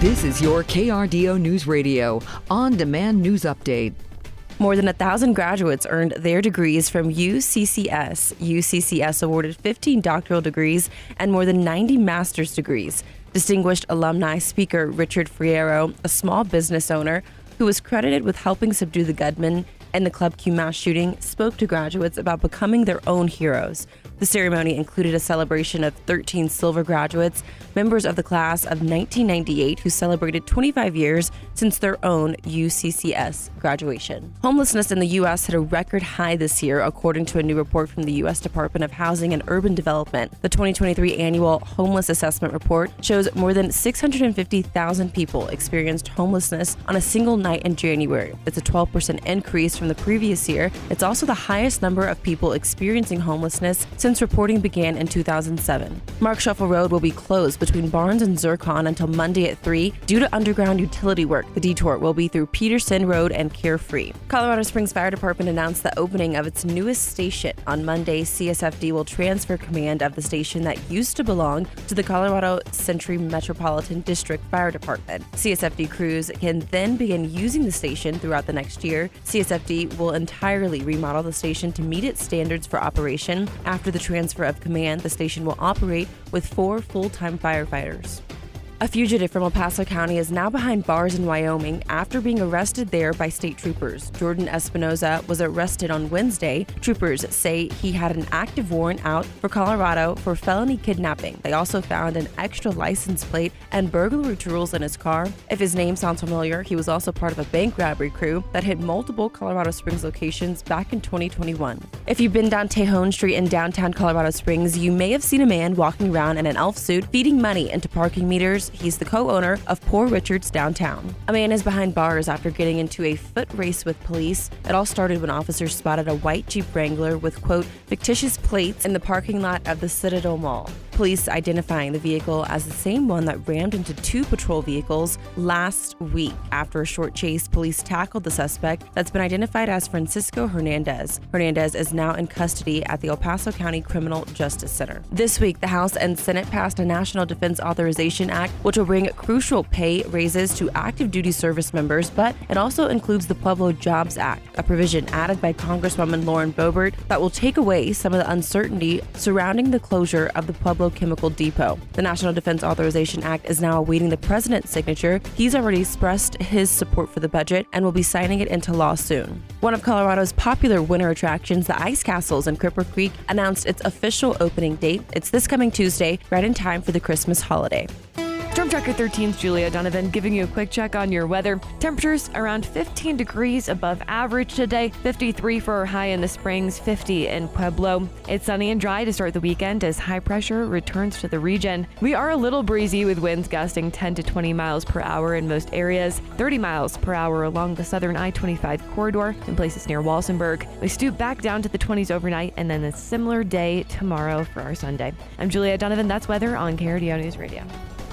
This is your KRDO News Radio on demand news update. More than a thousand graduates earned their degrees from UCCS. UCCS awarded 15 doctoral degrees and more than 90 master's degrees. Distinguished alumni speaker Richard Fierro, a small business owner who was credited with helping subdue the gunman in the Club Q mass shooting, spoke to graduates about becoming their own heroes. The ceremony included a celebration of 13 silver graduates, members of the class of 1998 who celebrated 25 years since their own UCCS graduation. Homelessness in the U.S. hit a record high this year, according to a new report from the U.S. Department of Housing and Urban Development. The 2023 annual Homeless Assessment Report shows more than 650,000 people experienced homelessness on a single night in January. It's a 12% increase from the previous year. It's also the highest number of people experiencing homelessness since since reporting began in 2007. Marksheffel Road will be closed between Barnes and Zircon until Monday at 3 due to underground utility work. The detour will be through Peterson Road and Carefree. Colorado Springs Fire Department announced the opening of its newest station. On Monday, CSFD will transfer command of the station that used to belong to the Colorado Centre Metropolitan District Fire Department. CSFD crews can then begin using the station throughout the next year. CSFD will entirely remodel the station to meet its standards for operation after the transfer of command, the station will operate with four full time firefighters. A fugitive from El Paso County is now behind bars in Wyoming after being arrested there by state troopers. Jordan Espinoza was arrested on Wednesday. Troopers say he had an active warrant out for Colorado for felony kidnapping. They also found an extra license plate and burglary tools in his car. If his name sounds familiar, he was also part of a bank robbery crew that hit multiple Colorado Springs locations back in 2021. If you've been down Tejon Street in downtown Colorado Springs, you may have seen a man walking around in an elf suit feeding money into parking meters He's the co owner of Poor Richards Downtown. A man is behind bars after getting into a foot race with police. It all started when officers spotted a white Jeep Wrangler with, quote, fictitious plates in the parking lot of the Citadel Mall police identifying the vehicle as the same one that rammed into two patrol vehicles last week. After a short chase, police tackled the suspect that's been identified as Francisco Hernandez. Hernandez is now in custody at the El Paso County Criminal Justice Center. This week, the House and Senate passed a National Defense Authorization Act, which will bring crucial pay raises to active duty service members, but it also includes the Pueblo Jobs Act, a provision added by Congresswoman Lauren Boebert that will take away some of the uncertainty surrounding the closure of the Pueblo Chemical Depot. The National Defense Authorization Act is now awaiting the president's signature. He's already expressed his support for the budget and will be signing it into law soon. One of Colorado's popular winter attractions, the Ice Castles in Cripple Creek, announced its official opening date. It's this coming Tuesday, right in time for the Christmas holiday. Tracker 13's Julia Donovan giving you a quick check on your weather. Temperatures around 15 degrees above average today, 53 for our high in the Springs, 50 in Pueblo. It's sunny and dry to start the weekend as high pressure returns to the region. We are a little breezy with winds gusting 10 to 20 miles per hour in most areas, 30 miles per hour along the southern I 25 corridor in places near Walsenburg. We stoop back down to the 20s overnight and then a similar day tomorrow for our Sunday. I'm Julia Donovan. That's weather on KRDO News Radio.